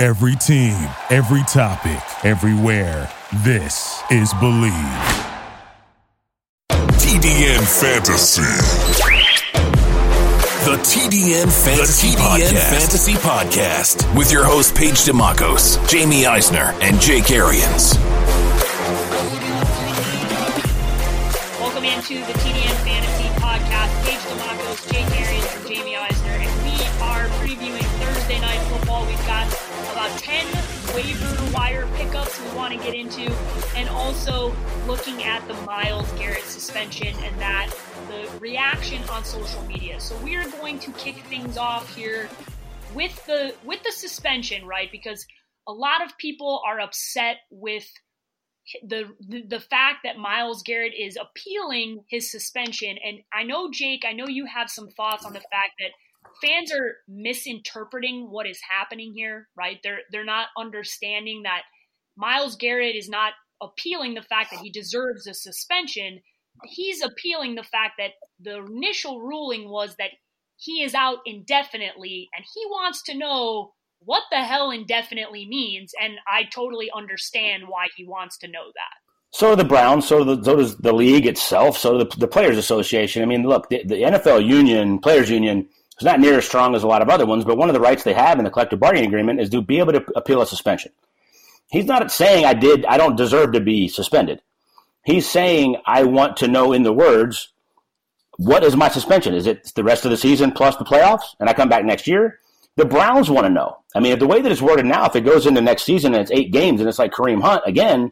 Every team, every topic, everywhere. This is Believe. TDN Fantasy. The TDN Fantasy, the TDN Podcast. Fantasy Podcast with your host Paige Demacos, Jamie Eisner, and Jake Arians. Welcome into the TDN waiver wire pickups we want to get into, and also looking at the Myles Garrett suspension and that the reaction on social media. So we are going to kick things off here with the with the suspension, right? Because a lot of people are upset with the, the the fact that Myles Garrett is appealing his suspension, and I know Jake, I know you have some thoughts on the fact that fans are misinterpreting what is happening here, right? They're they're not understanding that Myles Garrett is not appealing the fact that he deserves a suspension. He's appealing the fact that the initial ruling was that he is out indefinitely and he wants to know what the hell indefinitely means and I totally understand why he wants to know that. So do the Browns. So, the, so does the league itself. So do the, the Players Association. I mean, look, the, the NFL union, Players Union, it's not near as strong as a lot of other ones, but one of the rights they have in the collective bargaining agreement is to be able to appeal a suspension. He's not saying I did, I don't deserve to be suspended. He's saying I want to know in the words, what is my suspension? Is it the rest of the season plus the playoffs, and I come back next year? The Browns want to know. I mean, if the way that it's worded now, if it goes into next season and it's eight games and it's like Kareem Hunt again,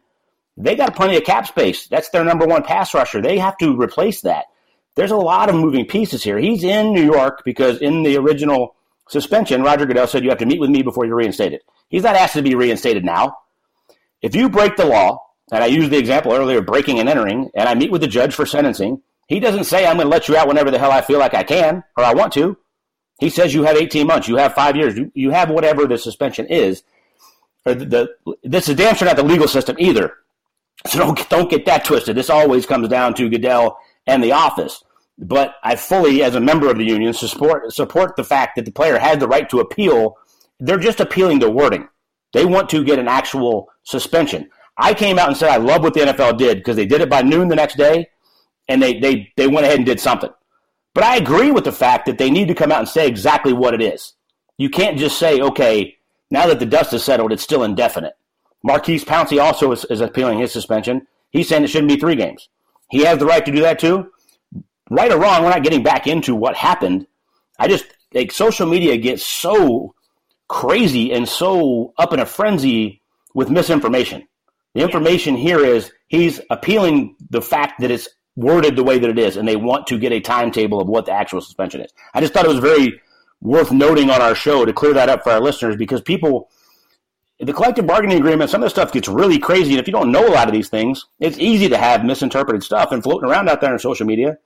they got plenty of cap space. That's their number one pass rusher. They have to replace that there's a lot of moving pieces here. He's in New York because in the original suspension, Roger Goodell said you have to meet with me before you're reinstated. He's not asked to be reinstated now. If you break the law, and I used the example earlier of breaking and entering, and I meet with the judge for sentencing, he doesn't say I'm going to let you out whenever the hell I feel like I can or I want to. He says you have 18 months, you have five years, you, you have whatever the suspension is. The, the, this is damn sure not the legal system either. So don't, don't get that twisted. This always comes down to Goodell and the office. But I fully, as a member of the union, support support the fact that the player has the right to appeal. They're just appealing the wording. They want to get an actual suspension. I came out and said I love what the NFL did because they did it by noon the next day, and they they they went ahead and did something. But I agree with the fact that they need to come out and say exactly what it is. You can't just say, okay, now that the dust has settled, it's still indefinite. Maurkice Pouncey also is, is appealing his suspension. He's saying it shouldn't be three games. He has the right to do that too right or wrong, we're not getting back into what happened. I just like social media gets so crazy and so up in a frenzy with misinformation. The information here is he's appealing the fact that it's worded the way that it is, and they want to get a timetable of what the actual suspension is. I just thought it was very worth noting on our show to clear that up for our listeners because people, the collective bargaining agreement, some of the stuff gets really crazy. And if you don't know a lot of these things, it's easy to have misinterpreted stuff and floating around out there on social media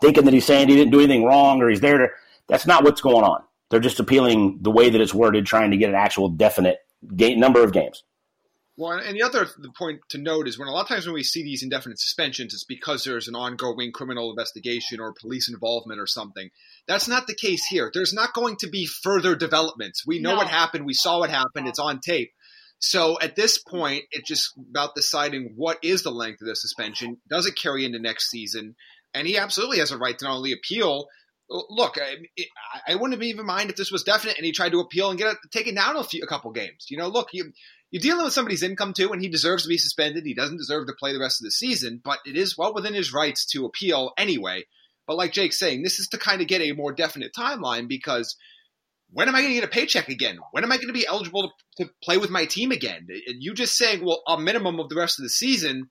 thinking that he's saying he didn't do anything wrong or he's there to. That's not what's going on. They're just appealing the way that it's worded, trying to get an actual definite game, number of games. Well, and the other point to note is when a lot of times when we see these indefinite suspensions, it's because there's an ongoing criminal investigation or police involvement or something. That's not the case here. There's not going to be further developments. We know no. what happened. We saw what happened. It's on tape. So at this point, it's just about deciding what is the length of the suspension. Does it carry into next season? And he absolutely has a right to not only appeal. Look, I, I wouldn't even mind if this was definite and he tried to appeal and get taken down a, few, a couple games. You know, look, you, you're dealing with somebody's income too, and he deserves to be suspended. He doesn't deserve to play the rest of the season, but it is well within his rights to appeal anyway. But like Jake's saying, this is to kind of get a more definite timeline because when am I going to get a paycheck again? When am I going to be eligible to, to play with my team again? And you just saying, well, a minimum of the rest of the season,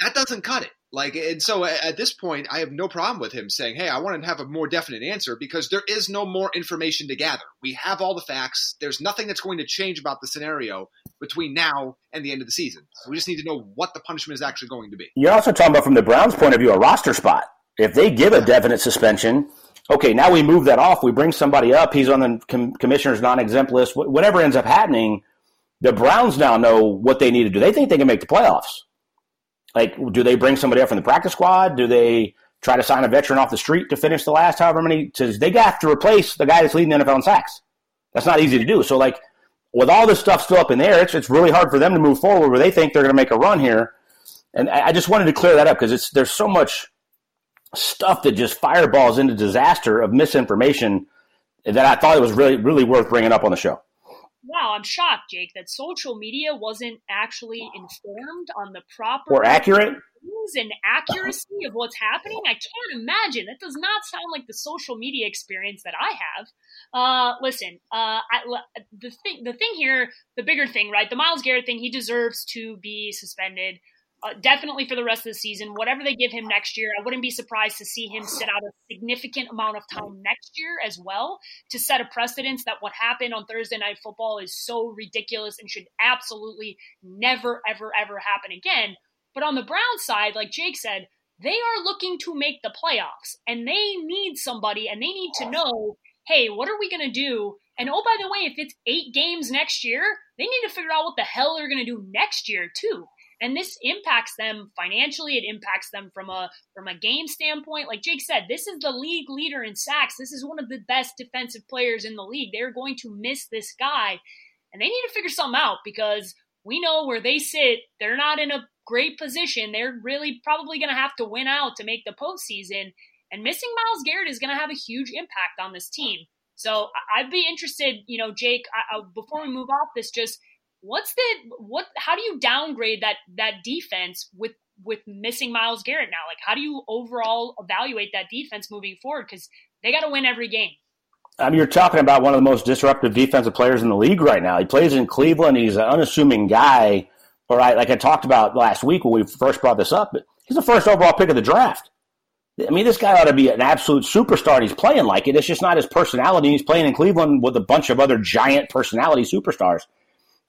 that doesn't cut it. Like, and so at this point, I have no problem with him saying, "Hey, I want to have a more definite answer because there is no more information to gather. We have all the facts. There's nothing that's going to change about the scenario between now and the end of the season. So we just need to know what the punishment is actually going to be." You're also talking about from the Browns' point of view, a roster spot. If they give a definite suspension, okay, now we move that off. We bring somebody up. He's on the com- commissioner's non-exempt list. Wh- whatever ends up happening, the Browns now know what they need to do. They think they can make the playoffs. Like, do they bring somebody up from the practice squad? Do they try to sign a veteran off the street to finish the last however many? To, they have to replace the guy that's leading the NFL in sacks. That's not easy to do. So, like, with all this stuff still up in the air, it's, it's really hard for them to move forward where they think they're going to make a run here. And I, I just wanted to clear that up because it's there's so much stuff that just fireballs into disaster of misinformation that I thought it was really really worth bringing up on the show. Wow, I'm shocked, Jake, that social media wasn't actually informed on the proper or accurate things and accuracy of what's happening. I can't imagine. That does not sound like the social media experience that I have. Uh, listen, uh, I, the thing, the thing here, the bigger thing, right? The Myles Garrett thing. He deserves to be suspended. Uh, definitely for the rest of the season. Whatever they give him next year, I wouldn't be surprised to see him sit out a significant amount of time next year as well to set a precedence that what happened on Thursday Night Football is so ridiculous and should absolutely never, ever, ever happen again. But on the Brown side, like Jake said, they are looking to make the playoffs and they need somebody and they need to know hey, what are we going to do? And oh, by the way, if it's eight games next year, they need to figure out what the hell they're going to do next year, too and this impacts them financially it impacts them from a from a game standpoint. Like jake said this is the league leader in sacks. This is one of the best defensive players in the league. They're going to miss this guy. And they need to figure something out because we know where they sit. They're not in a great position. They're really probably going to have to win out to make the postseason. And missing Myles Garrett is going to have a huge impact on this team. So i'd be interested you know jake I, I, before we move off this just what's the what how do you downgrade that that defense with with missing Myles Garrett now? Like how do you overall evaluate that defense moving forward cuz they got to win every game. I mean, you're talking about one of the most disruptive defensive players in the league right now. He plays in Cleveland. He's an unassuming guy. All right, like I talked about last week when we first brought this up, he's the first overall pick of the draft. I mean, this guy ought to be an absolute superstar. He's playing like it. It's just not his personality. He's playing in Cleveland with a bunch of other giant personality superstars.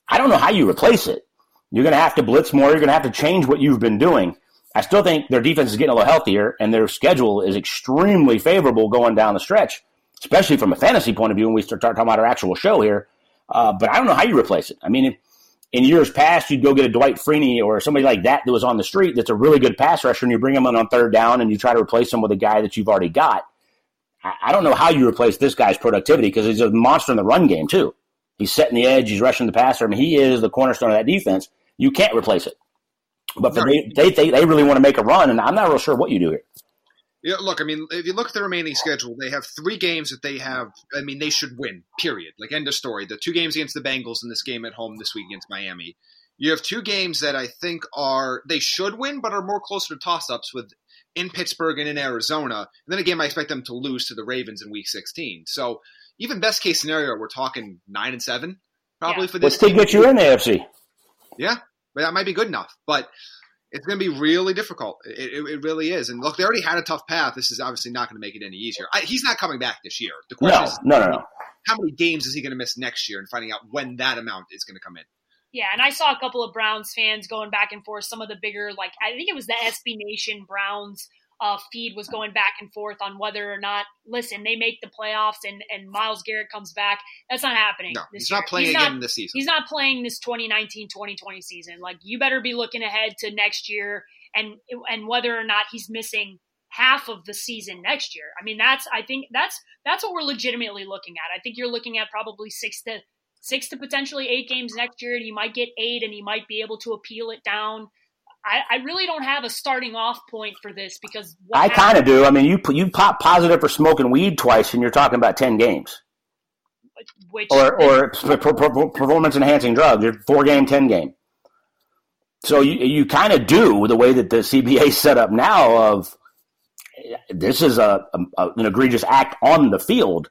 I don't know how you replace it. You're going to have to blitz more. You're going to have to change what you've been doing. I still think their defense is getting a little healthier, and their schedule is extremely favorable going down the stretch, especially from a fantasy point of view when we start talking about our actual show here. Uh, but I don't know how you replace it. I mean, in years past, you'd go get a Dwight Freeney or somebody like that that was on the street that's a really good pass rusher, and you bring him in on third down and you try to replace him with a guy that you've already got. I don't know how you replace this guy's productivity because he's a monster in the run game, too. He's setting the edge. He's rushing the passer. I mean, he is the cornerstone of that defense. You can't replace it. But for they, they, they, they really want to make a run, and I'm not real sure what you do here. Yeah, look, I mean, if you look at the remaining schedule, they have three games that they have. I mean, they should win. Period. Like end of story. The two games against the Bengals and this game at home this week against Miami. You have two games that I think are they should win, but are more closer to toss-ups with in Pittsburgh and in Arizona. And then a game I expect them to lose to the Ravens in Week 16. So even best case scenario, we're talking nine and seven probably yeah. for this. Let's get you in the AFC. Yeah, but that might be good enough. But it's going to be really difficult. It, it, it, really is. And look, they already had a tough path. This is obviously not going to make it any easier. I, he's not coming back this year. The question no, is, no, no, no. How many games is he going to miss next year, and finding out when that amount is going to come in. Yeah, and I saw a couple of Browns fans going back and forth. Some of the bigger, like I think it was the SB Nation Browns uh, feed was going back and forth on whether or not, listen, they make the playoffs and, and Myles Garrett comes back. That's not happening. No, he's year. not playing he's again not, this season. He's not playing this 2019 2020 season. Like, you better be looking ahead to next year and, and whether or not he's missing half of the season next year. I mean, that's, I think that's, that's what we're legitimately looking at. I think you're looking at probably six to, six to potentially eight games next year. And you might get eight and he might be able to appeal it down I, I, really don't have a starting off point for this because I kind of do. I mean, you you pop positive for smoking weed twice, and you're talking about ten games. Which or or performance enhancing drugs, you're four game, ten game. So you you kind of do the way that the CBA set up now. Of this is a, a, an egregious act on the field.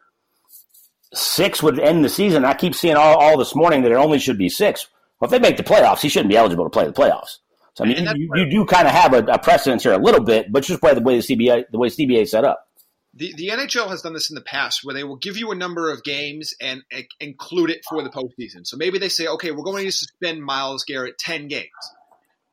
Six would end the season. I keep seeing all, all this morning that it only should be six. Well, if they make the playoffs, he shouldn't be eligible to play the playoffs. So I mean, you, you, do kind of have a, a precedence here a little bit, but just by the way the CBA the way CBA is set up. The, the NHL has done this in the past where they will give you a number of games and, and include it for the postseason. So maybe they say, okay, we're going to suspend Myles Garrett 10 games.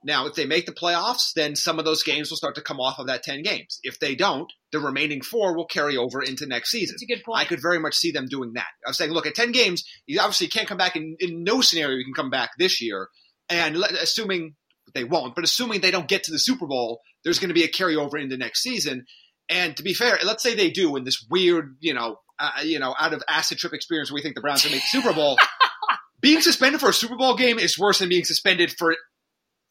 Now, if they make the playoffs, then some of those games will start to come off of that 10 games. If they don't, the remaining four will carry over into next season. That's a good point. I could very much see them doing that. I was saying, look, at 10 games, you obviously can't come back in, in no scenario you can come back this year. And let, assuming they won't, but assuming they don't get to the Super Bowl, there's going to be a carryover into next season. And to be fair, let's say they do in this weird, you know, uh, you know, out of acid trip experience where we think the Browns will make the Super Bowl. being suspended for a Super Bowl game is worse than being suspended for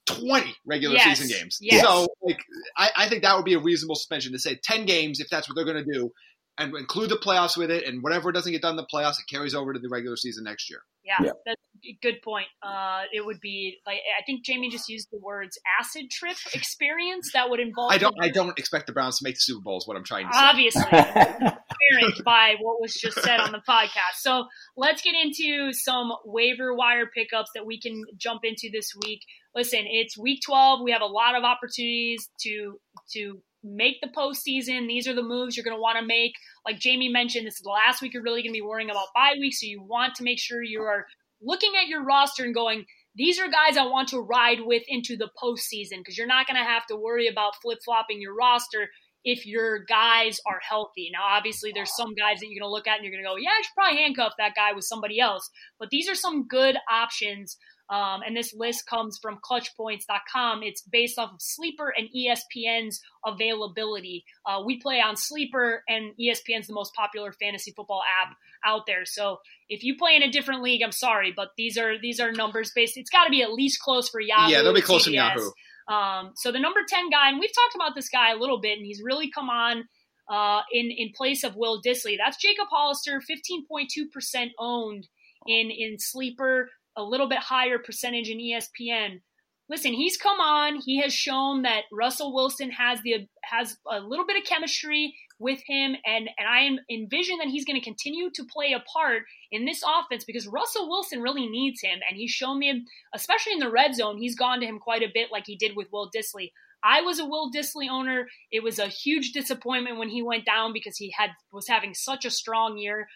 20 regular Yes. season games. Yes. So, like, I, I think that would be a reasonable suspension to say 10 games if that's what they're going to do and include the playoffs with it. And whatever doesn't get done in the playoffs, it carries over to the regular season next year. Yeah, Yeah. that's a good point. Uh, it would be like I think Jamie just used the words acid trip experience that would involve. I don't, I don't expect the Browns to make the Super Bowl is what I'm trying to say. obviously apparent by what was just said on the podcast. So let's get into some waiver wire pickups that we can jump into this week. Listen, it's week 12. We have a lot of opportunities to to make the postseason. These are the moves you're going to want to make. Like Jamie mentioned, this is the last week you're really going to be worrying about bye week, so you want to make sure you are looking at your roster and going, these are guys I want to ride with into the postseason because you're not going to have to worry about flip flopping your roster if your guys are healthy. Now, obviously, there's some guys that you're going to look at and you're going to go, yeah, I should probably handcuff that guy with somebody else. But these are some good options. Um, and this list comes from clutchpoints.com. It's based off of Sleeper and ESPN's availability. Uh, we play on Sleeper, and ESPN's the most popular fantasy football app out there. So if you play in a different league, I'm sorry, but these are these are numbers based. It's got to be at least close for Yahoo. Yeah, they'll be close in Yahoo. Um, so the number 10 guy, and we've talked about this guy a little bit, and he's really come on uh, in, in place of Will Dissly. That's Jacob Hollister, 15.2% owned in, in Sleeper, a little bit higher percentage in ESPN. Listen, he's come on. He has shown that Russell Wilson has the has a little bit of chemistry with him, and and I envision that he's going to continue to play a part in this offense because Russell Wilson really needs him, and he's shown me, especially in the red zone, he's gone to him quite a bit, like he did with Will Dissly. I was a Will Dissly owner. It was a huge disappointment when he went down because he had was having such a strong year.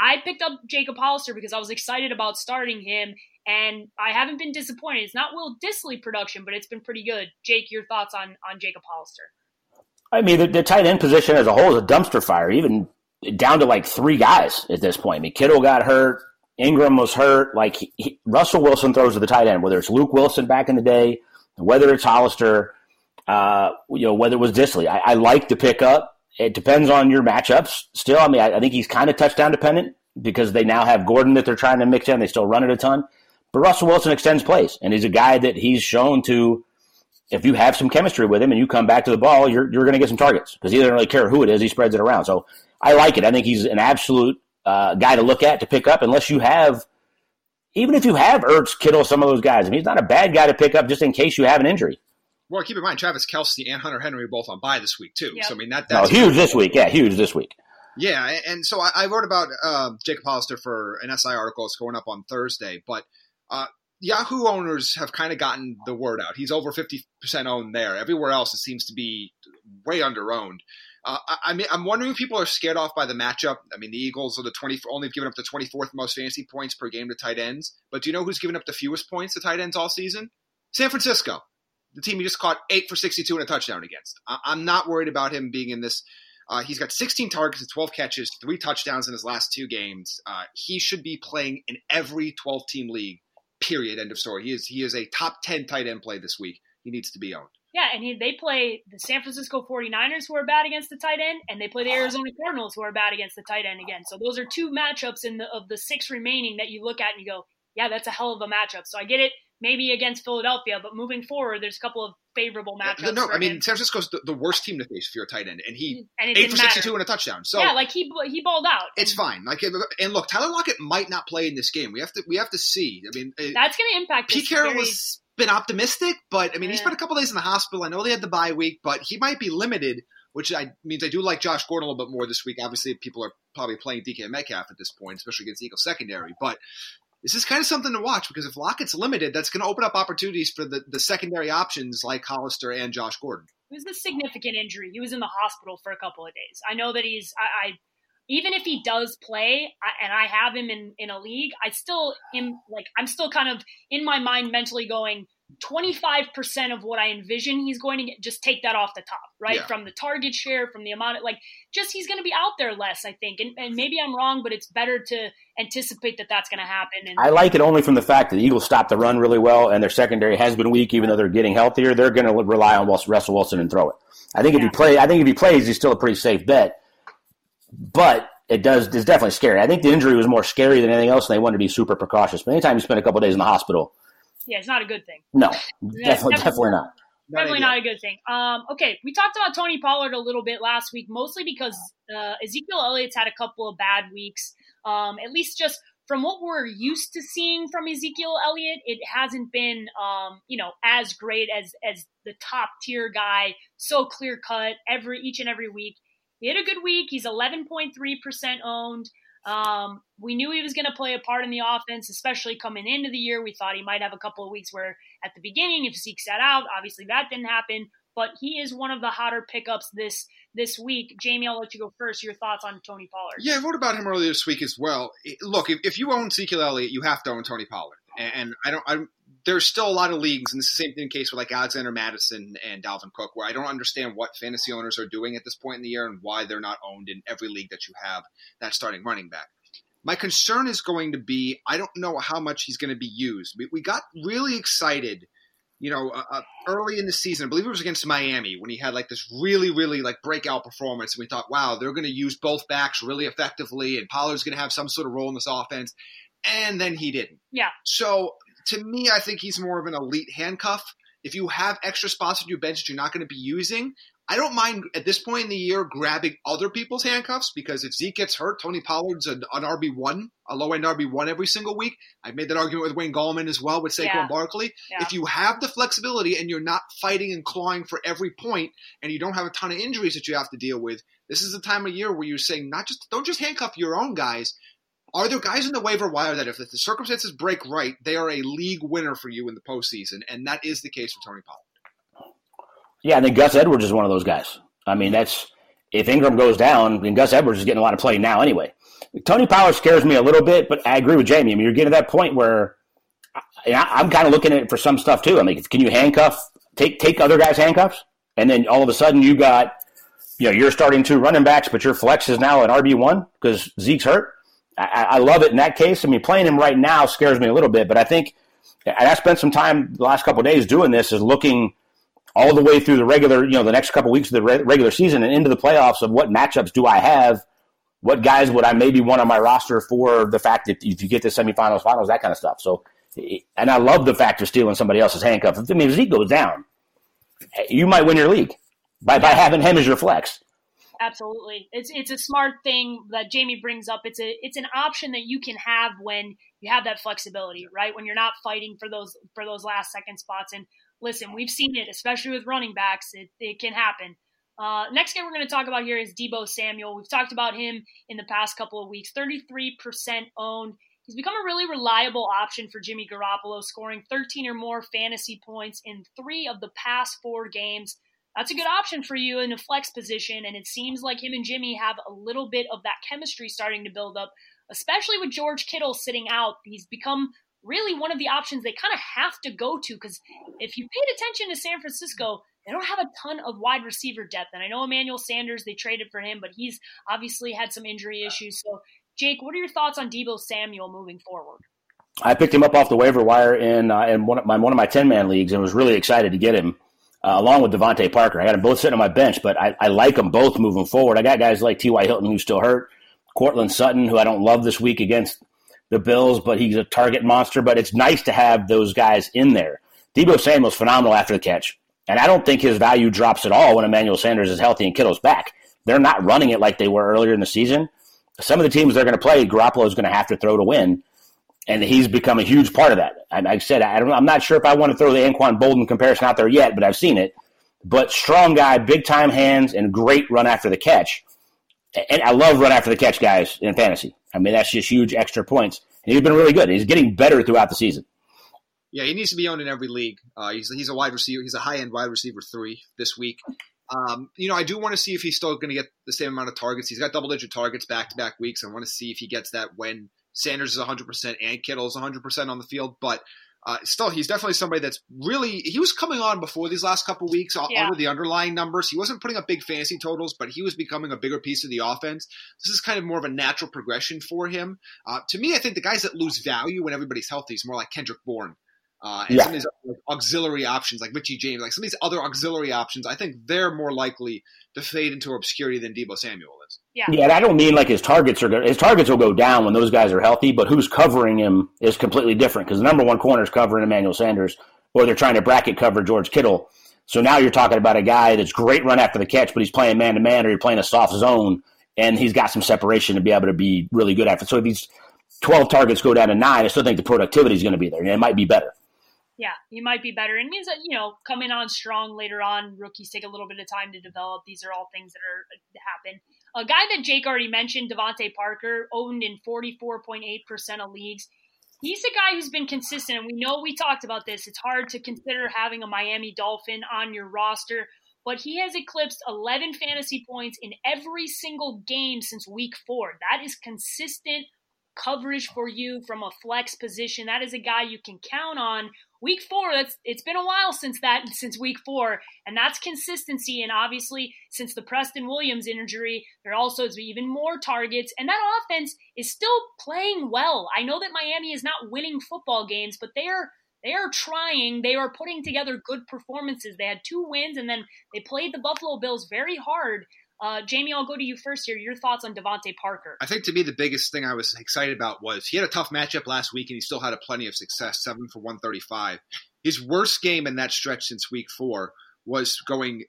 I picked up Jacob Hollister because I was excited about starting him, and I haven't been disappointed. It's not Will Dissly production, but it's been pretty good. Jake, your thoughts on on Jacob Hollister? I mean, the, the tight end position as a whole is a dumpster fire, even down to like three guys at this point. I mean, Kittle got hurt, Ingram was hurt. Like he, Russell Wilson throws to the tight end, whether it's Luke Wilson back in the day, whether it's Hollister, uh, you know, whether it was Dissly. I, I like to pick up. It depends on your matchups. Still, I mean, I, I think he's kind of touchdown dependent because they now have Gordon that they're trying to mix in. They still run it a ton, but Russell Wilson extends plays, and he's a guy that he's shown to if you have some chemistry with him and you come back to the ball, you're, you're going to get some targets because he doesn't really care who it is. He spreads it around. So I like it. I think he's an absolute uh, guy to look at to pick up unless you have, even if you have Ertz, Kittle, some of those guys. I mean, he's not a bad guy to pick up just in case you have an injury. Well, keep in mind, Travis Kelce and Hunter Henry are both on bye this week too. Yep. So I mean that No, that's huge this week. Yeah, huge this week. Yeah, and- and so I, I wrote about uh, Jacob Hollister for an SI article. It's going up on Thursday, but uh, Yahoo owners have kind of gotten the word out. He's over fifty percent owned there. Everywhere else, it seems to be way under owned. Uh, I, I mean, I'm wondering if people are scared off by the matchup. I mean, the Eagles are the twenty only given up the twenty fourth most fantasy points per game to tight ends. But do you know who's given up the fewest points to tight ends all season? San Francisco, the team he just caught eight for sixty two and a touchdown against. I, I'm not worried about him being in this uh, he's got 16 targets and 12 catches, three touchdowns in his last two games. Uh, he should be playing in every 12 team league. Period. End of story. He is he is a top 10 tight end play this week. He needs to be owned. Yeah, and he, they play the San Francisco 49ers who are bad against the tight end, and they play the Arizona Cardinals who are bad against the tight end again. So those are two matchups in the of the six remaining that you look at and you go, yeah, that's a hell of a matchup. So I get it, maybe against Philadelphia, but moving forward, there's a couple of favorable matchups. no, for I mean him. San Francisco's the, the worst team to face if you're a tight end, and he mm, and eight for 62 matter. and a touchdown. So yeah, like he he balled out. it's fine. Like and look, Tyler Lockett might not play in this game. We have to we have to see. I mean, That's going to impact. Pete Carroll very- has been optimistic, but I mean, Yeah. been a couple days in the hospital. I know they had the bye week, but he might be limited, which I means I do like Josh Gordon a little bit more this week. Obviously, people are probably playing DK Metcalf at this point, especially against the Eagles secondary. But this is kind of something to watch because if Lockett's limited, that's going to open up opportunities for the, the secondary options like Hollister and Josh Gordon. It was a significant injury. He was in the hospital for a couple of days. I know that he's, I, I even if he does play and I have him in, in a league, I still am like, I'm still kind of in my mind mentally going, 25% of what I envision he's going to get, just take that off the top, right? Yeah. From the target share, from the amount of, like, just he's going to be out there less, I think. And, and maybe I'm wrong, but it's better to anticipate that that's going to happen. And I like it only from the fact that the Eagles stopped the run really well and their secondary has been weak, even though they're getting healthier. They're going to rely on Russell Wilson and throw it. I think if he play, I think if he plays, he's still a pretty safe bet. But it does it's definitely scary. I think the injury was more scary than anything else, and they wanted to be super precautious. But anytime you spend a couple days in the hospital, yeah, it's not a good thing. No, definitely, definitely, definitely not. Definitely not a good thing. Um, okay, we talked about Tony Pollard a little bit last week, mostly because uh, Ezekiel Elliott's had a couple of bad weeks. Um, at least just from what we're used to seeing from Ezekiel Elliott, it hasn't been, um, you know, as great as as the top tier guy, so clear cut every each and every week. He had a good week. He's 11.3% owned. Um, we knew he was going to play a part in the offense, especially coming into the year. We thought he might have a couple of weeks where at the beginning, if Zeke sat out, obviously that didn't happen. But he is one of the hotter pickups this this week. Jamie, I'll let you go first. Your thoughts on Tony Pollard? Yeah, I wrote about him earlier this week as well. Look, if, if you own Ezekiel Elliott, you have to own Tony Pollard. And I don't, I, there's still a lot of leagues, and this is the same thing case with like Alexander Mattison and Dalvin Cook, where I don't understand what fantasy owners are doing at this point in the year and why they're not owned in every league that you have that starting running back. My concern is going to be I don't know how much he's going to be used. We, we got really excited, you know, uh, uh, early in the season. I believe it was against Miami when he had like this really, really like breakout performance, and we thought, wow, they're going to use both backs really effectively, and Pollard's going to have some sort of role in this offense. And then he didn't. Yeah. So to me, I think he's more of an elite handcuff. If you have extra spots on your bench that you're not going to be using, I don't mind at this point in the year grabbing other people's handcuffs because if Zeke gets hurt, Tony Pollard's an, an RB one, a low end RB one every single week. I've made that argument with Wayne Gallman as well with Saquon yeah. Barkley. Yeah. If you have the flexibility and you're not fighting and clawing for every point, and you don't have a ton of injuries that you have to deal with, this is the time of year where you're saying not just don't just handcuff your own guys. Are there guys in the waiver wire that if the circumstances break right, they are a league winner for you in the postseason, and that is the case for Tony Pollard. Yeah, I think Gus Edwards is one of those guys. I mean, that's if Ingram goes down, then Gus Edwards is getting a lot of play now anyway. Tony Pollard scares me a little bit, but I agree with Jamie. I mean, you're getting to that point where I, am kind of looking at it for some stuff too. I mean, can you handcuff, take take other guys' handcuffs, and then all of a sudden you got, you know, you're starting two running backs, but your flex is now an RB one because Zeke's hurt. I, I love it in that case. I mean, playing him right now scares me a little bit, but I think I spent some time the last couple days doing this, is looking all the way through the regular, you know, the next couple of weeks of the re- regular season and into the playoffs of what matchups do I have? What guys would I maybe want on my roster for the fact that if you get to semifinals, finals, that kind of stuff. So, and I love the fact of stealing somebody else's handcuffs. I mean, if Zeke goes down, you might win your league by, by having him as your flex. Absolutely, it's it's a smart thing that Jamie brings up. It's a it's an option that you can have when you have that flexibility, right? When you're not fighting for those for those last second spots. And listen, we've seen it, especially with running backs. It, it can happen. Uh, next guy we're going to talk about here is Deebo Samuel. We've talked about him in the past couple of weeks. 33% owned. He's become a really reliable option for Jimmy Garoppolo, scoring 13 or more fantasy points in three of the past four games. That's a good option for you in a flex position, and it seems like him and Jimmy have a little bit of that chemistry starting to build up, especially with George Kittle sitting out. He's become really one of the options they kind of have to go to because if you paid attention to San Francisco, they don't have a ton of wide receiver depth. And I know Emmanuel Sanders, they traded for him, but he's obviously had some injury issues. So, Jake, what are your thoughts on Deebo Samuel moving forward? I picked him up off the waiver wire in uh, in one of my one of my ten man leagues and was really excited to get him uh, along with DeVante Parker. I got them both sitting on my bench, but I, I like them both moving forward. I got guys like T.Y. Hilton who's still hurt, Courtland Sutton who I don't love this week against the Bills, but he's a target monster. But it's nice to have those guys in there. Deebo Samuel's phenomenal after the catch. And I don't think his value drops at all when Emmanuel Sanders is healthy and Kittle's back. They're not running it like they were earlier in the season. Some of the teams they're going to play, Garoppolo is going to have to throw to win. And he's become a huge part of that. And I said, I don't, I'm not sure if I want to throw the Anquan Boldin comparison out there yet, but I've seen it. But strong guy, big time hands, and great run after the catch. And I love run after the catch guys in fantasy. I mean, that's just huge extra points. And he's been really good. He's getting better throughout the season. Yeah, he needs to be owned in every league. Uh, he's he's a wide receiver. He's a high end wide receiver three this week. Um, you know, I do want to see if he's still going to get the same amount of targets. He's got double digit targets back to back weeks. I want to see if he gets that when Sanders is 100% and Kittle is 100% on the field. But uh, still, he's definitely somebody that's really he was coming on before these last couple weeks yeah. under the underlying numbers. He wasn't putting up big fantasy totals, but he was becoming a bigger piece of the offense. This is kind of more of a natural progression for him. Uh, to me, I think the guys that lose value when everybody's healthy is more like Kendrick Bourne. Uh, and yeah. some of these like, auxiliary options, like Richie James, like some of these other auxiliary options, I think they're more likely to fade into obscurity than Deebo Samuel is. Yeah, yeah. I don't mean like his targets are his targets will go down when those guys are healthy, but who's covering him is completely different because the number one corner is covering Emmanuel Sanders, or they're trying to bracket cover George Kittle. So now you're talking about a guy that's great run after the catch, but he's playing man to man, or you're playing a soft zone, and he's got some separation to be able to be really good after. So if these 12 targets go down to nine, I still think the productivity is going to be there, and it might be better yeah, he might be better. And means that, you know, coming on strong later on, rookies take a little bit of time to develop. These are all things that are uh, happen. A guy that Jake already mentioned, DeVante Parker, owned in 44.8% of leagues. He's a guy who's been consistent, and we know we talked about this. It's hard to consider having a Miami Dolphin on your roster, but he has eclipsed 11 fantasy points in every single game since week four. That is consistent coverage for you from a flex position. That is a guy you can count on. Week four, that's it's been a while since that since week four, and that's consistency. And obviously, since the Preston Williams injury, there also is even more targets, and that offense is still playing well. I know that Miami is not winning football games, but they are they are trying. They are putting together good performances. They had two wins, and then they played the Buffalo Bills very hard. Uh, Jamie, I'll go to you first here. Your thoughts on DeVante Parker? I think to me the biggest thing I was excited about was he had a tough matchup last week and he still had a plenty of success, seven for one thirty five. His worst game in that stretch since week four was going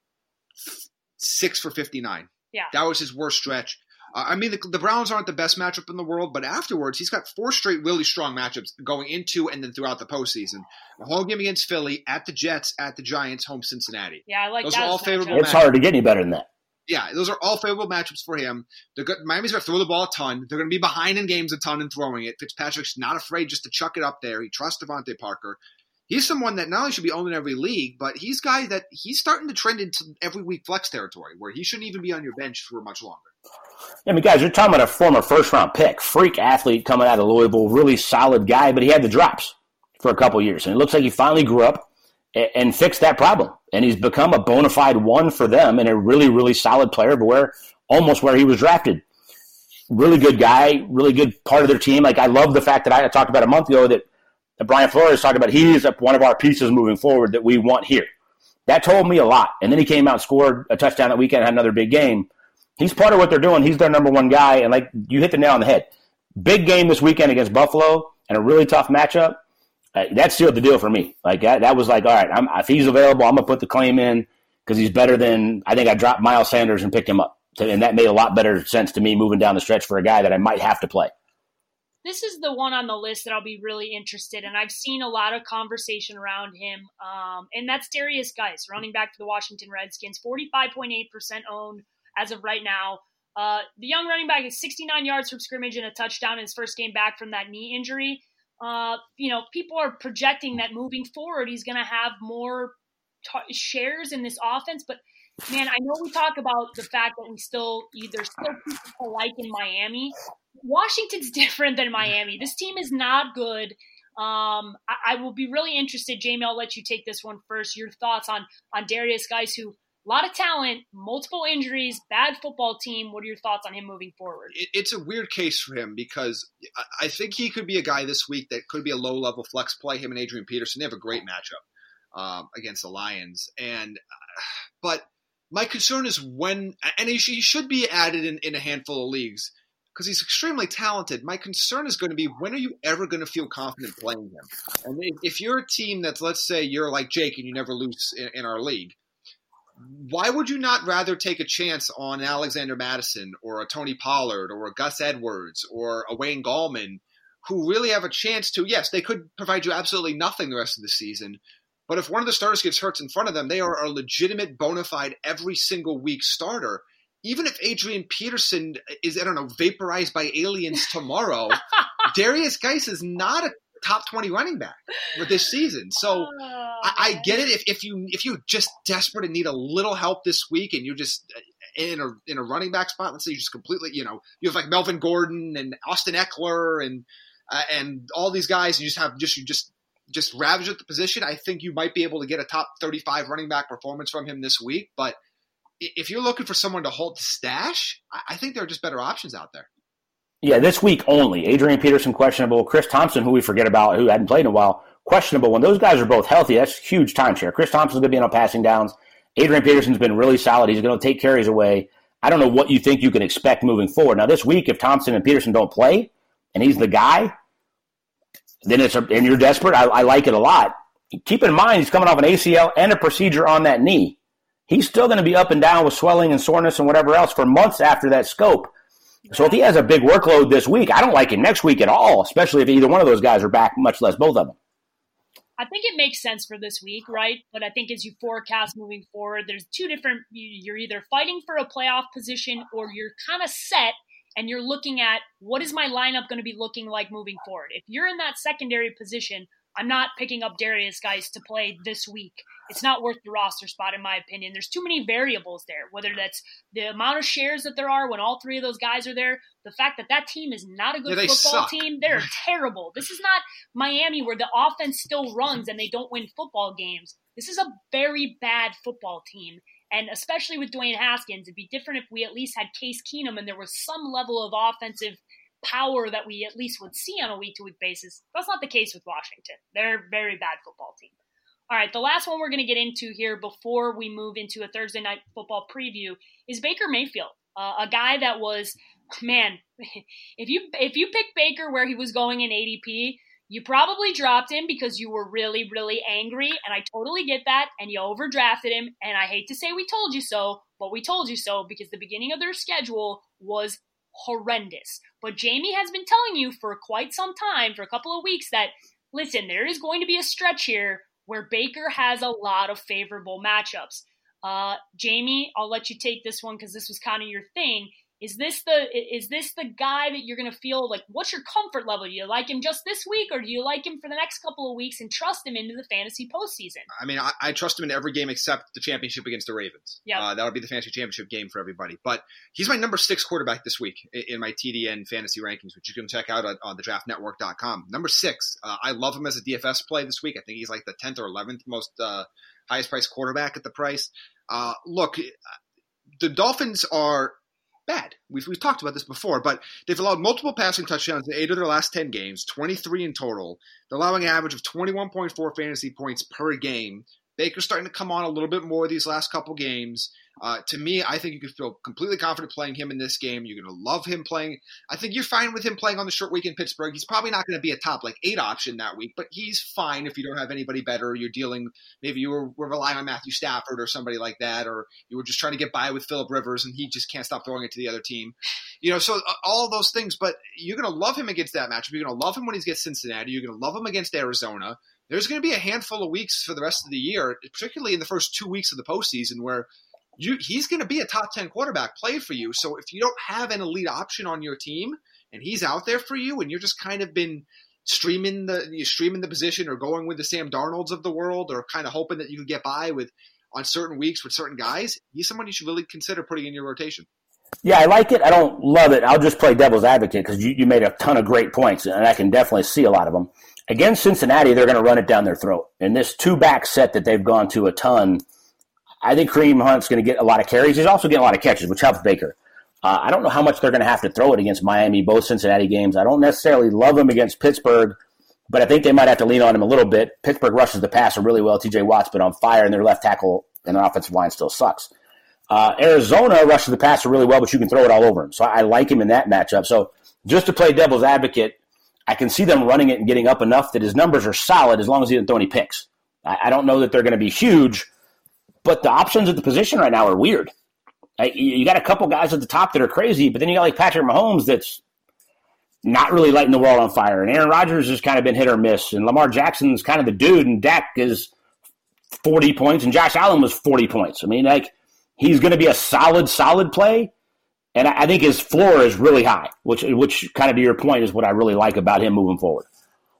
six for fifty nine. Yeah, that was his worst stretch. Uh, I mean, the, the, Browns aren't the best matchup in the world, but afterwards, he's got four straight really strong matchups going into and then throughout the postseason. A home game against Philly, at the Jets, at the Giants, home Cincinnati. Yeah, I like those are all favorable. It's hard to get any better than that yeah, those are all favorable matchups for him. They're good. Miami's going to throw the ball a ton. They're going to be behind in games a ton and throwing it. Fitzpatrick's not afraid just to chuck it up there. He trusts DeVante Parker. He's someone that not only should be owned in every league, but he's guy that he's starting to trend into every week flex territory where he shouldn't even be on your bench for much longer. I mean, guys, you're talking about a former first round pick, freak athlete coming out of Louisville, really solid guy, but he had the drops for a couple years. And it looks like he finally grew up and fix that problem. And he's become a bona fide one for them and a really, really solid player, but where almost where he was drafted. Really good guy, really good part of their team. Like I love the fact that I talked about a month ago that, that Brian Flores talked about he's one of our pieces moving forward that we want here. That told me a lot. And then he came out, scored a touchdown that weekend, had another big game. He's part of what they're doing. He's their number one guy. And like you hit the nail on the head. Big game this weekend against Buffalo and a really tough matchup uh, that sealed the deal for me. Like that, that was like, all right, I'm, if he's available, I'm gonna put the claim in because he's better than I think I dropped Miles Sanders and picked him up, and that made a lot better sense to me moving down the stretch for a guy that I might have to play. This is the one on the list that I'll be really interested, in. I've seen a lot of conversation around him, um, and that's Derrius Guice, running back to the Washington Redskins, 45.8% owned as of right now. Uh, the young running back is 69 yards from scrimmage and a touchdown in his first game back from that knee injury uh, you know, people are projecting that moving forward, he's going to have more t- shares in this offense. But man, I know we talk about the fact that we still either still people like in Miami. Washington's different than Miami. This team is not good. Um, I, I, will be really interested, Jamie. I'll let you take this one first. Your thoughts on on Derrius Guice who a lot of talent, multiple injuries, bad football team. What are your thoughts on him moving forward? It's a weird case for him because I think he could be a guy this week that could be a low level flex play. Him and Adrian Peterson, they have a great matchup um, against the Lions, and but my concern is when, and he should be added in, in a handful of leagues because he's extremely talented. My concern is going to be when are you ever going to feel confident playing him? And if you're a team that's, let's say, you're like Jake and you never lose in, in our league why would you not rather take a chance on Alexander Mattison or a Tony Pollard or a Gus Edwards or a Wayne Gallman who really have a chance to, yes, they could provide you absolutely nothing the rest of the season. But if one of the starters gets hurt in front of them, they are a legitimate, bona fide, every single week starter. Even if Adrian Peterson is, I don't know, vaporized by aliens tomorrow, Derrius Guice is not a top 20 running back for this season. So Oh, I, I get it if, if you if you're just desperate and need a little help this week and you're just uh, in a in a running back spot, let's say you just completely you know you have like Melvin Gordon and Austin Ekeler and uh, and all these guys, you just have just you just just ravage at the position. I think you might be able to get a top 35 running back performance from him this week, but if you're looking for someone to hold the stash, I think there are just better options out there. Yeah, this week only. Adrian Peterson questionable. Chris Thompson, who we forget about, who hadn't played in a while, questionable. When those guys are both healthy, that's huge timeshare. Chris Thompson's going to be on passing downs. Adrian Peterson's been really solid. He's going to take carries away. I don't know what you think you can expect moving forward. Now, this week, if Thompson and Peterson don't play, and he's the guy, then it's a, and you're desperate. I, I like it a lot. Keep in mind, he's coming off an ACL and a procedure on that knee. He's still going to be up and down with swelling and soreness and whatever else for months after that scope. So if he has a big workload this week, I don't like him next week at all, especially if either one of those guys are back, much less both of them. I think it makes sense for this week, right? But I think as you forecast moving forward, there's two different. you- You're either fighting for a playoff position or you're kind of set and you're looking at what is my lineup going to be looking like moving forward. If you're in that secondary position, I'm not picking up Derrius Guice to play this week. It's not worth the roster spot, in my opinion. There's too many variables there, whether that's the amount of shares that there are when all three of those guys are there, the fact that that team is not a good Yeah, football suck. team. They're terrible. This is not Miami where the offense still runs and they don't win football games. This is a very bad football team. And especially with Dwayne Haskins, it'd be different if we at least had Case Keenum and there was some level of offensive power that we at least would see on a week to week basis. That's not the case with Washington. They're a very bad football team. All right, the last one we're going to get into here before we move into a Thursday night football preview is Baker Mayfield, uh, a guy that was, man, if you if you pick Baker where he was going in ADP, you probably dropped him because you were really really angry, and I totally get that, and you overdrafted him, and I hate to say we told you so, but we told you so because the beginning of their schedule was horrendous. But Jamie has been telling you for quite some time, for a couple of weeks, that listen, there is going to be a stretch here where Baker has a lot of favorable matchups. Uh, Jamie, I'll let you take this one because this was kind of your thing. Is this the is this the guy that you're going to feel like? What's your comfort level? Do you like him just this week, or do you like him for the next couple of weeks and trust him into the fantasy postseason? I mean, I, I trust him in every game except the championship against the Ravens. Yeah. Uh, that'll be the fantasy championship game for everybody. But he's my number six quarterback this week in, in my TDN fantasy rankings, which you can check out on, on thedraftnetwork.com. Number six, uh, I love him as a DFS play this week. I think he's like the 10th or 11th most uh, highest priced quarterback at the price. Uh, look, the Dolphins are bad. We've, we've talked about this before, but they've allowed multiple passing touchdowns in eight of their last 10 games, 23 in total. They're allowing an average of 21.4 fantasy points per game. Baker's starting to come on a little bit more these last couple games. Uh, to me, I think you can feel completely confident playing him in this game. You're going to love him playing. I think you're fine with him playing on the short week in Pittsburgh. He's probably not going to be a top like eight option that week, but he's fine if you don't have anybody better. You're dealing maybe you were, were relying on Matthew Stafford or somebody like that, or you were just trying to get by with Philip Rivers and he just can't stop throwing it to the other team. You know, so uh, all those things. But you're going to love him against that matchup. You're going to love him when he gets Cincinnati. You're going to love him against Arizona there's going to be a handful of weeks for the rest of the year, particularly in the first two weeks of the postseason, where you, he's going to be a top 10 quarterback play for you. So if you don't have an elite option on your team and he's out there for you and you're just kind of been streaming the streaming the position or going with the Sam Darnolds of the world or kind of hoping that you can get by with on certain weeks with certain guys, he's someone you should really consider putting in your rotation. Yeah, I like it. I don't love it. I'll just play devil's advocate because you, you made a ton of great points, and I can definitely see a lot of them. Against Cincinnati, they're going to run it down their throat. And this two back set that they've gone to a ton, I think Kareem Hunt's going to get a lot of carries. He's also getting a lot of catches, which helps Baker. Uh, I don't know how much they're going to have to throw it against Miami, both Cincinnati games. I don't necessarily love them against Pittsburgh, but I think they might have to lean on him a little bit. Pittsburgh rushes the passer really well. TJ Watt's been on fire, and their left tackle and their offensive line still sucks. Uh, Arizona rushes the passer really well, but you can throw it all over him. So I like him in that matchup. So just to play devil's advocate, I can see them running it and getting up enough that his numbers are solid as long as he didn't throw any picks. I, I don't know that they're going to be huge, but the options at the position right now are weird. I, you got a couple guys at the top that are crazy, but then you got like Patrick Mahomes that's not really lighting the world on fire, and Aaron Rodgers has kind of been hit or miss, and Lamar Jackson's kind of the dude, and Dak is forty points, and Josh Allen was forty points. I mean, like he's going to be a solid, solid play. And I, think his floor is really high, which which kind of to your point is what I really like about him moving forward.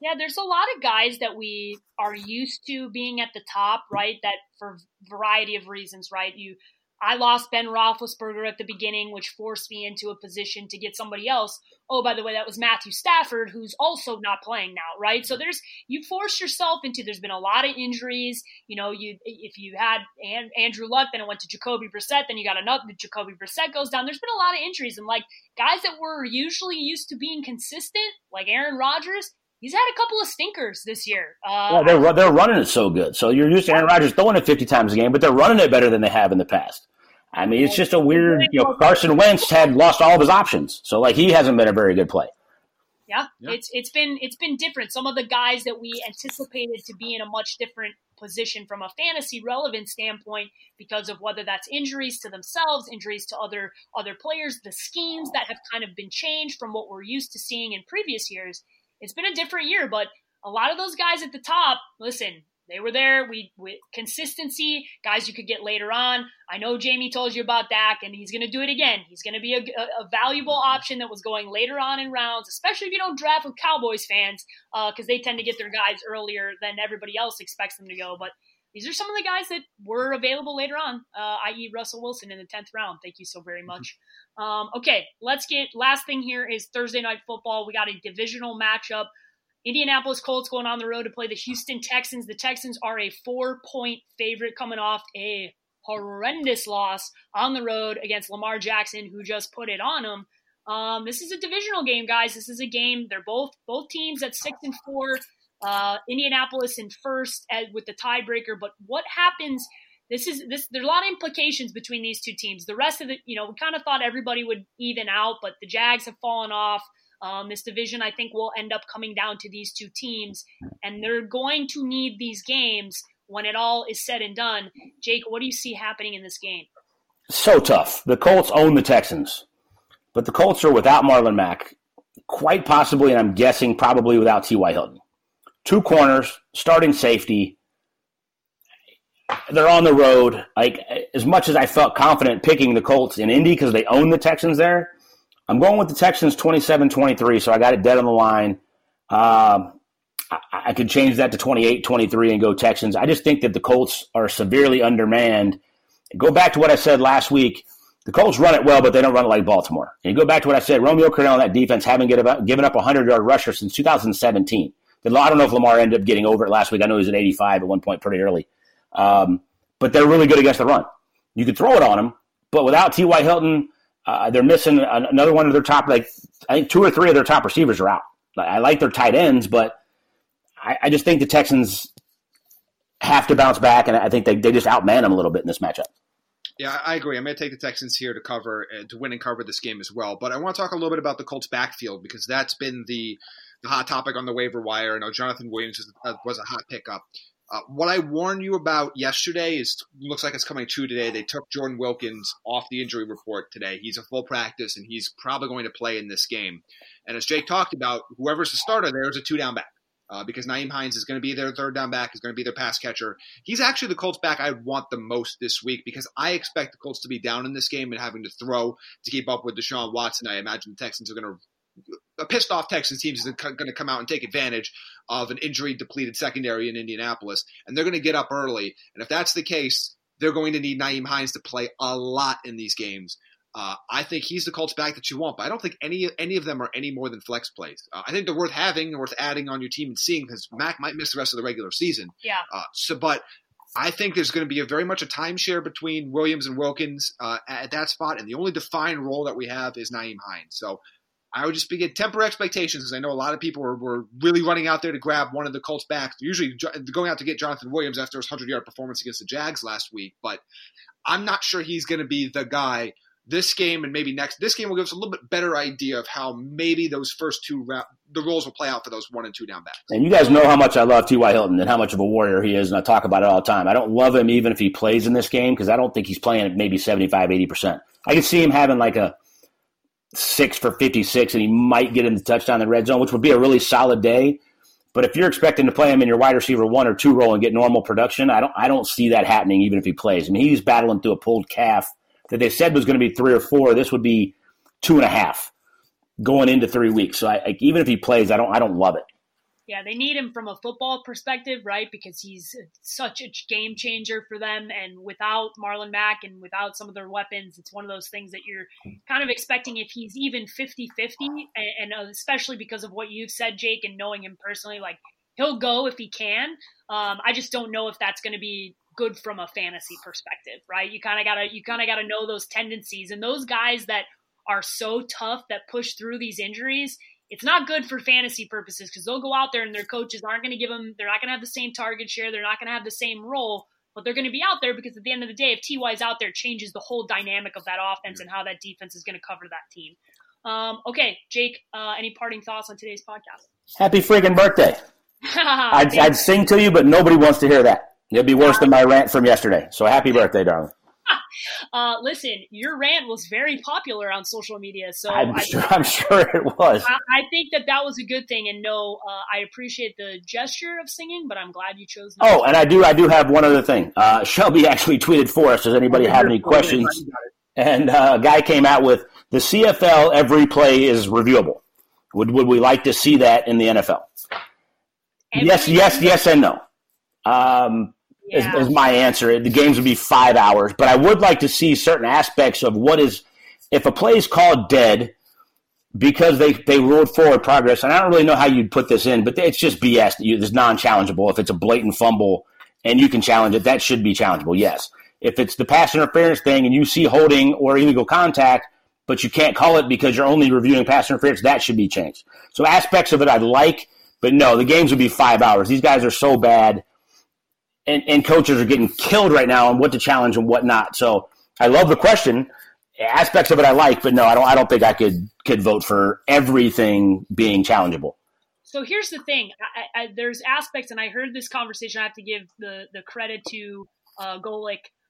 Yeah, there's a lot of guys that we are used to being at the top, right? That for variety of reasons, right? You I lost Ben Roethlisberger at the beginning, which forced me into a position to get somebody else. Oh, by the way, that was Matthew Stafford, who's also not playing now, right? So there's you force yourself into. There's been a lot of injuries. You know, you if you had Andrew Luck, then it went to Jacoby Brissett, then you got another. Jacoby Brissett goes down. There's been a lot of injuries, and like guys that were usually used to being consistent, like Aaron Rodgers, he's had a couple of stinkers this year. Uh, yeah, they're they're running it so good. So you're used to Aaron Rodgers throwing it 50 times a game, but they're running it better than they have in the past. I mean, it's just a weird. You know, Carson Wentz had lost all of his options, so like he hasn't been a very good play. Yeah, yeah, it's it's been it's been different. Some of the guys that we anticipated to be in a much different position from a fantasy relevant standpoint because of whether that's injuries to themselves, injuries to other other players, the schemes that have kind of been changed from what we're used to seeing in previous years. It's been a different year, but a lot of those guys at the top, listen, they were there. We, we consistency, guys you could get later on. I know Jamie told you about Dak, and he's going to do it again. He's going to be a, a, a, valuable option that was going later on in rounds, especially if you don't draft with Cowboys fans, because uh, they tend to get their guys earlier than everybody else expects them to go. But these are some of the guys that were available later on, uh, i.e., Russell Wilson in the tenth round. Thank you so very mm-hmm. much. Um, okay, let's get last thing here is Thursday night football. We got a divisional matchup. Indianapolis Colts going on the road to play the Houston Texans. The Texans are a four point favorite coming off a horrendous loss on the road against Lamar Jackson, who just put it on them. Um, this is a divisional game, guys. This is a game. They're both both teams at six and four. Uh, Indianapolis in first with the tiebreaker. But what happens? This is this. There's a lot of implications between these two teams. The rest of the, you know, we kind of thought everybody would even out, but the Jags have fallen off. Um, this division, I think, will end up coming down to these two teams, and they're going to need these games when it all is said and done. Jake, what do you see happening in this game? So tough. The Colts own the Texans, but the Colts are without Marlon Mack, quite possibly, and I'm guessing probably without T.Y. Hilton. Two corners, starting safety. They're on the road. Like as much as I felt confident picking the Colts in Indy because they own the Texans there, I'm going with the Texans 27 23, so I got it dead on the line. Um, I, I, could change that to 28 23 and go Texans. I just think that the Colts are severely undermanned. Go back to what I said last week. The Colts run it well, but they don't run it like Baltimore. And you go back to what I said Romeo Crennel and that defense haven't given up a 100 yard rusher since 2017. I don't know if Lamar ended up getting over it last week. I know he was at 85 at one point pretty early. Um, but they're really good against the run. You could throw it on them, but without T.Y. Hilton, uh, they're missing another one of their top, like I think two or three of their top receivers are out. I like their tight ends, but I, I just think the Texans have to bounce back, and I think they, they just outman them a little bit in this matchup. Yeah, I agree. I'm going to take the Texans here to cover uh, to win and cover this game as well. But I want to talk a little bit about the Colts backfield because that's been the the hot topic on the waiver wire. I know Jonathan Williams was, uh, was a hot pickup. Uh, what I warned you about yesterday is looks like it's coming true today. They took Jordan Wilkins off the injury report today. He's a full practice and he's probably going to play in this game. And as Jake talked about, whoever's the starter there is a two down back. Uh, because Nyheim Hines is going to be their third down back, is going to be their pass catcher. He's actually the Colts back I want the most this week because I expect the Colts to be down in this game and having to throw to keep up with Deshaun Watson. I imagine the Texans are going to a pissed off Texans team is going to come out and take advantage of an injury depleted secondary in Indianapolis, and they're going to get up early. And if that's the case, they're going to need Nyheim Hines to play a lot in these games. Uh, I think he's the Colts back that you want, but I don't think any any of them are any more than flex plays. Uh, I think they're worth having and worth adding on your team and seeing because Mack might miss the rest of the regular season. Yeah. Uh, so, but I think there's going to be a very much a timeshare between Williams and Wilkins uh, at that spot, and the only defined role that we have is Nyheim Hines. So I would just begin temper expectations because I know a lot of people were, were really running out there to grab one of the Colts backs. Usually going out to get Jonathan Williams after his 100 yard performance against the Jags last week, but I'm not sure he's going to be the guy this game and maybe next. This game will give us a little bit better idea of how maybe those first two round, the roles will play out for those one and two down backs. And you guys know how much I love T.Y. Hilton and how much of a warrior he is, and I talk about it all the time. I don't love him even if he plays in this game because I don't think he's playing at maybe 75, 80%. I can see him having like a six for 56 and he might get in the touchdown in the red zone, which would be a really solid day. But if you're expecting to play him in your wide receiver one or two role and get normal production, I don't I don't see that happening even if he plays. I mean, he's battling through a pulled calf that they said was going to be three or four. This would be two and a half going into three weeks. So I, I, even if he plays, I don't I don't love it. Yeah, they need him from a football perspective, right? Because he's such a game changer for them. And without Marlon Mack and without some of their weapons, it's one of those things that you're kind of expecting if he's even 50 50. And, and especially because of what you've said, Jake, and knowing him personally, like he'll go if he can. Um, I just don't know if that's going to be good from a fantasy perspective, right? You kind of gotta you kind of gotta know those tendencies and those guys that are so tough that push through these injuries it's not good for fantasy purposes because they'll go out there and their coaches aren't going to give them, they're not going to have the same target share, they're not going to have the same role, but they're going to be out there because at the end of the day, if Ty is out there, changes the whole dynamic of that offense and how that defense is going to cover that team. Um, okay, Jake, uh, any parting thoughts on today's podcast? Happy freaking birthday! I'd, I'd, sing to you, but nobody wants to hear that. It'd be worse than my rant from yesterday. So happy birthday, darling. Uh, listen, your rant was very popular on social media, so I'm, I, sure, I'm sure it was. I, I, think that that was a good thing, and no, uh, I appreciate the gesture of singing, but I'm glad you chose. Oh, and I do, I do have one other thing. Uh, Shelby actually tweeted for us. Does anybody have any questions? And uh, a guy came out with the CFL. Every play is reviewable. Would would we like to see that in the NFL? Every yes, yes, yes, and no. Um, yeah. is, is my answer. The games would be five hours, but I would like to see certain aspects of what is if a play is called dead because they they ruled forward progress. And I don't really know how you'd put this in, but it's just BS. It's non-challengeable. If it's a blatant fumble and you can challenge it, that should be challengeable. Yes. If it's the pass interference thing and you see holding or illegal contact, but you can't call it because you're only reviewing pass interference, that should be changed. So aspects of it I'd like, but no, the games would be five hours. These guys are so bad and, and coaches are getting killed right now on what to challenge and what not. So I love the question. Aspects of it I like, but no, I don't. I don't think I could could vote for everything being challengeable. So here's the thing: I, I, there's aspects, and I heard this conversation. I have to give the the credit to uh,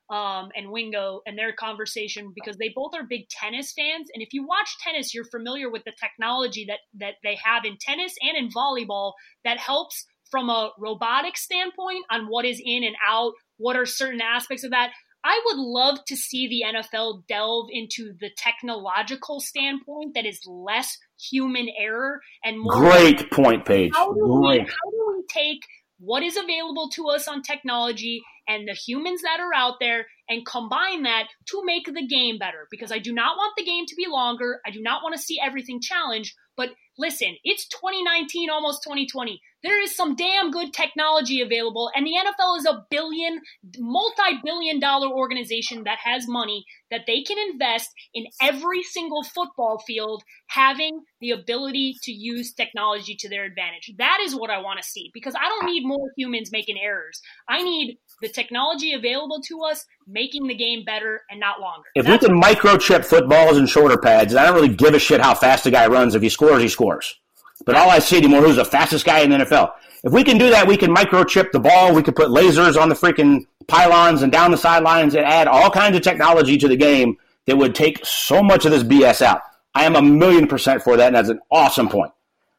um, and Wingo and their conversation because they both are big tennis fans. And if you watch tennis, you're familiar with the technology that that they have in tennis and in volleyball that helps from a robotic standpoint on what is in and out, what are certain aspects of that. I would love to see the NFL delve into the technological standpoint that is less human error and more. Great point, Paige. How do, we, how do we take what is available to us on technology and the humans that are out there and combine that to make the game better? Because I do not want the game to be longer. I do not want to see everything challenged. But listen, it's 2019, almost 2020. There is some damn good technology available, and the NFL is a billion, multi billion dollar organization that has money that they can invest in every single football field, having the ability to use technology to their advantage. That is what I want to see because I don't need more humans making errors. I need the technology available to us making the game better and not longer. If That's we can microchip footballs and shoulder pads, I don't really give a shit how fast a guy runs. If he scores, he scores. But all I see anymore, who's the fastest guy in the NFL? If we can do that, we can microchip the ball. We could put lasers on the freaking pylons and down the sidelines and add all kinds of technology to the game that would take so much of this BS out. I am a million percent for that, and that's an awesome point.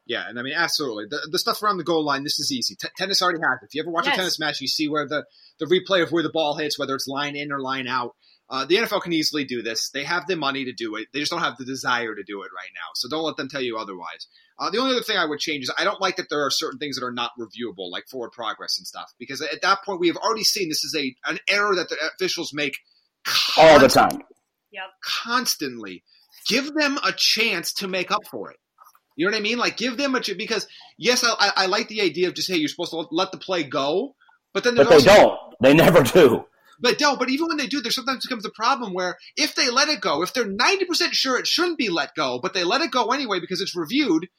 Yeah, and I mean, absolutely. The, the stuff around the goal line, this is easy. T- tennis already has it. If you ever watch yes. a tennis match, you see where the, the replay of where the ball hits, whether it's line in or line out. Uh, the NFL can easily do this. They have the money to do it. They just don't have the desire to do it right now. So don't let them tell you otherwise. Uh, the only other thing I would change is I don't like that there are certain things that are not reviewable, like forward progress and stuff, because at that point we have already seen this is a an error that the officials make all the time. Yep. Constantly. Give them a chance to make up for it. You know what I mean? Like give them a chance because yes, I, I, like the idea of just hey, you're supposed to let the play go, but then but they also, don't. They never do. But no, but even when they do, there sometimes becomes a problem where if they let it go, if they're ninety percent sure it shouldn't be let go, but they let it go anyway because it's reviewed,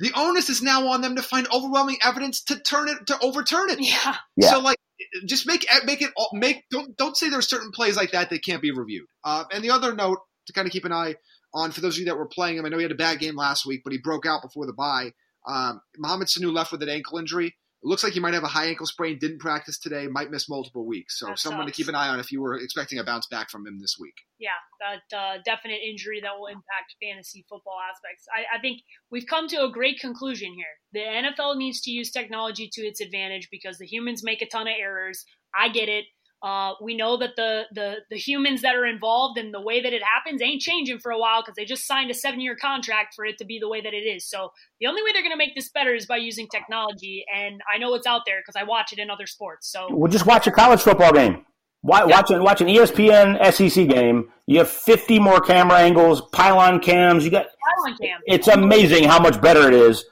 the onus is now on them to find overwhelming evidence to turn it to overturn it. Yeah. yeah. So like, just make make it make don't don't say there's certain plays like that that can't be reviewed. Uh, and the other note to kind of keep an eye on for those of you that were playing him, I know he had a bad game last week, but he broke out before the bye. Um, Mohamed Sanu left with an ankle injury. It looks like he might have a high ankle sprain. Didn't practice today. Might miss multiple weeks. So that someone sucks. to keep an eye on if you were expecting a bounce back from him this week. Yeah, that uh, definite injury that will impact fantasy football aspects. I, I think we've come to a great conclusion here. The NFL needs to use technology to its advantage because the humans make a ton of errors. I get it. Uh, we know that the, the the humans that are involved and the way that it happens ain't changing for a while because they just signed a seven year contract for it to be the way that it is. So the only way they're going to make this better is by using technology, and I know it's out there because I watch it in other sports. So we'll just watch a college football game. Watch, yeah. watch, an, watch an ESPN SEC game. You have 50 more camera angles, pylon cams. You got pylon cams. It's amazing how much better it is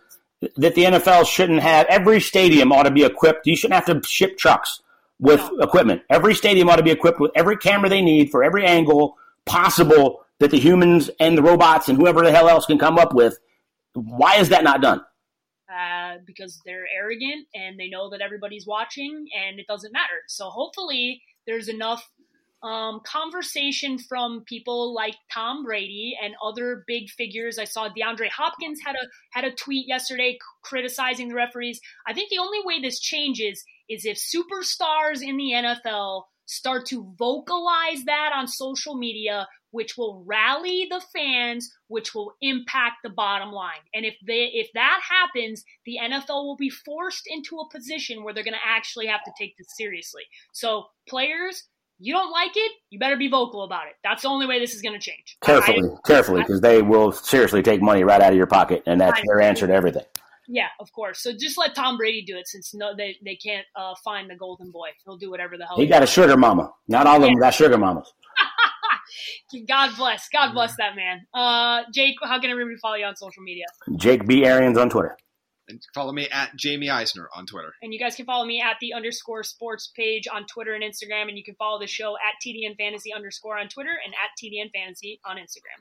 that the NFL shouldn't have. Every stadium ought to be equipped. You shouldn't have to ship trucks with no. equipment. Every stadium ought to be equipped with every camera they need for every angle possible that the humans and the robots and whoever the hell else can come up with. Why is that not done? Uh, because they're arrogant and they know that everybody's watching and it doesn't matter. So hopefully there's enough um, conversation from people like Tom Brady and other big figures. I saw DeAndre Hopkins had a had a tweet yesterday criticizing the referees. I think the only way this changes is if superstars in the NFL start to vocalize that on social media, which will rally the fans, which will impact the bottom line. And if they if that happens, the NFL will be forced into a position where they're going to actually have to take this seriously. So, players, you don't like it, you better be vocal about it. That's the only way this is going to change. Carefully, I, carefully, because they will seriously take money right out of your pocket, and that's their answer to everything. Yeah, of course. So just let Tom Brady do it, since no, they they can't uh, find the golden boy. He'll do whatever the hell. He, he got wants. a sugar mama. Not all of them got sugar mamas. God bless. God bless that man. Uh, Jake, how can everybody follow you on social media? Jake B. Arians on Twitter. And follow me at Jamie Eisner on Twitter. And you guys can follow me at the underscore sports page on Twitter and Instagram. And you can follow the show at TDN Fantasy underscore on Twitter and at TDN Fantasy on Instagram.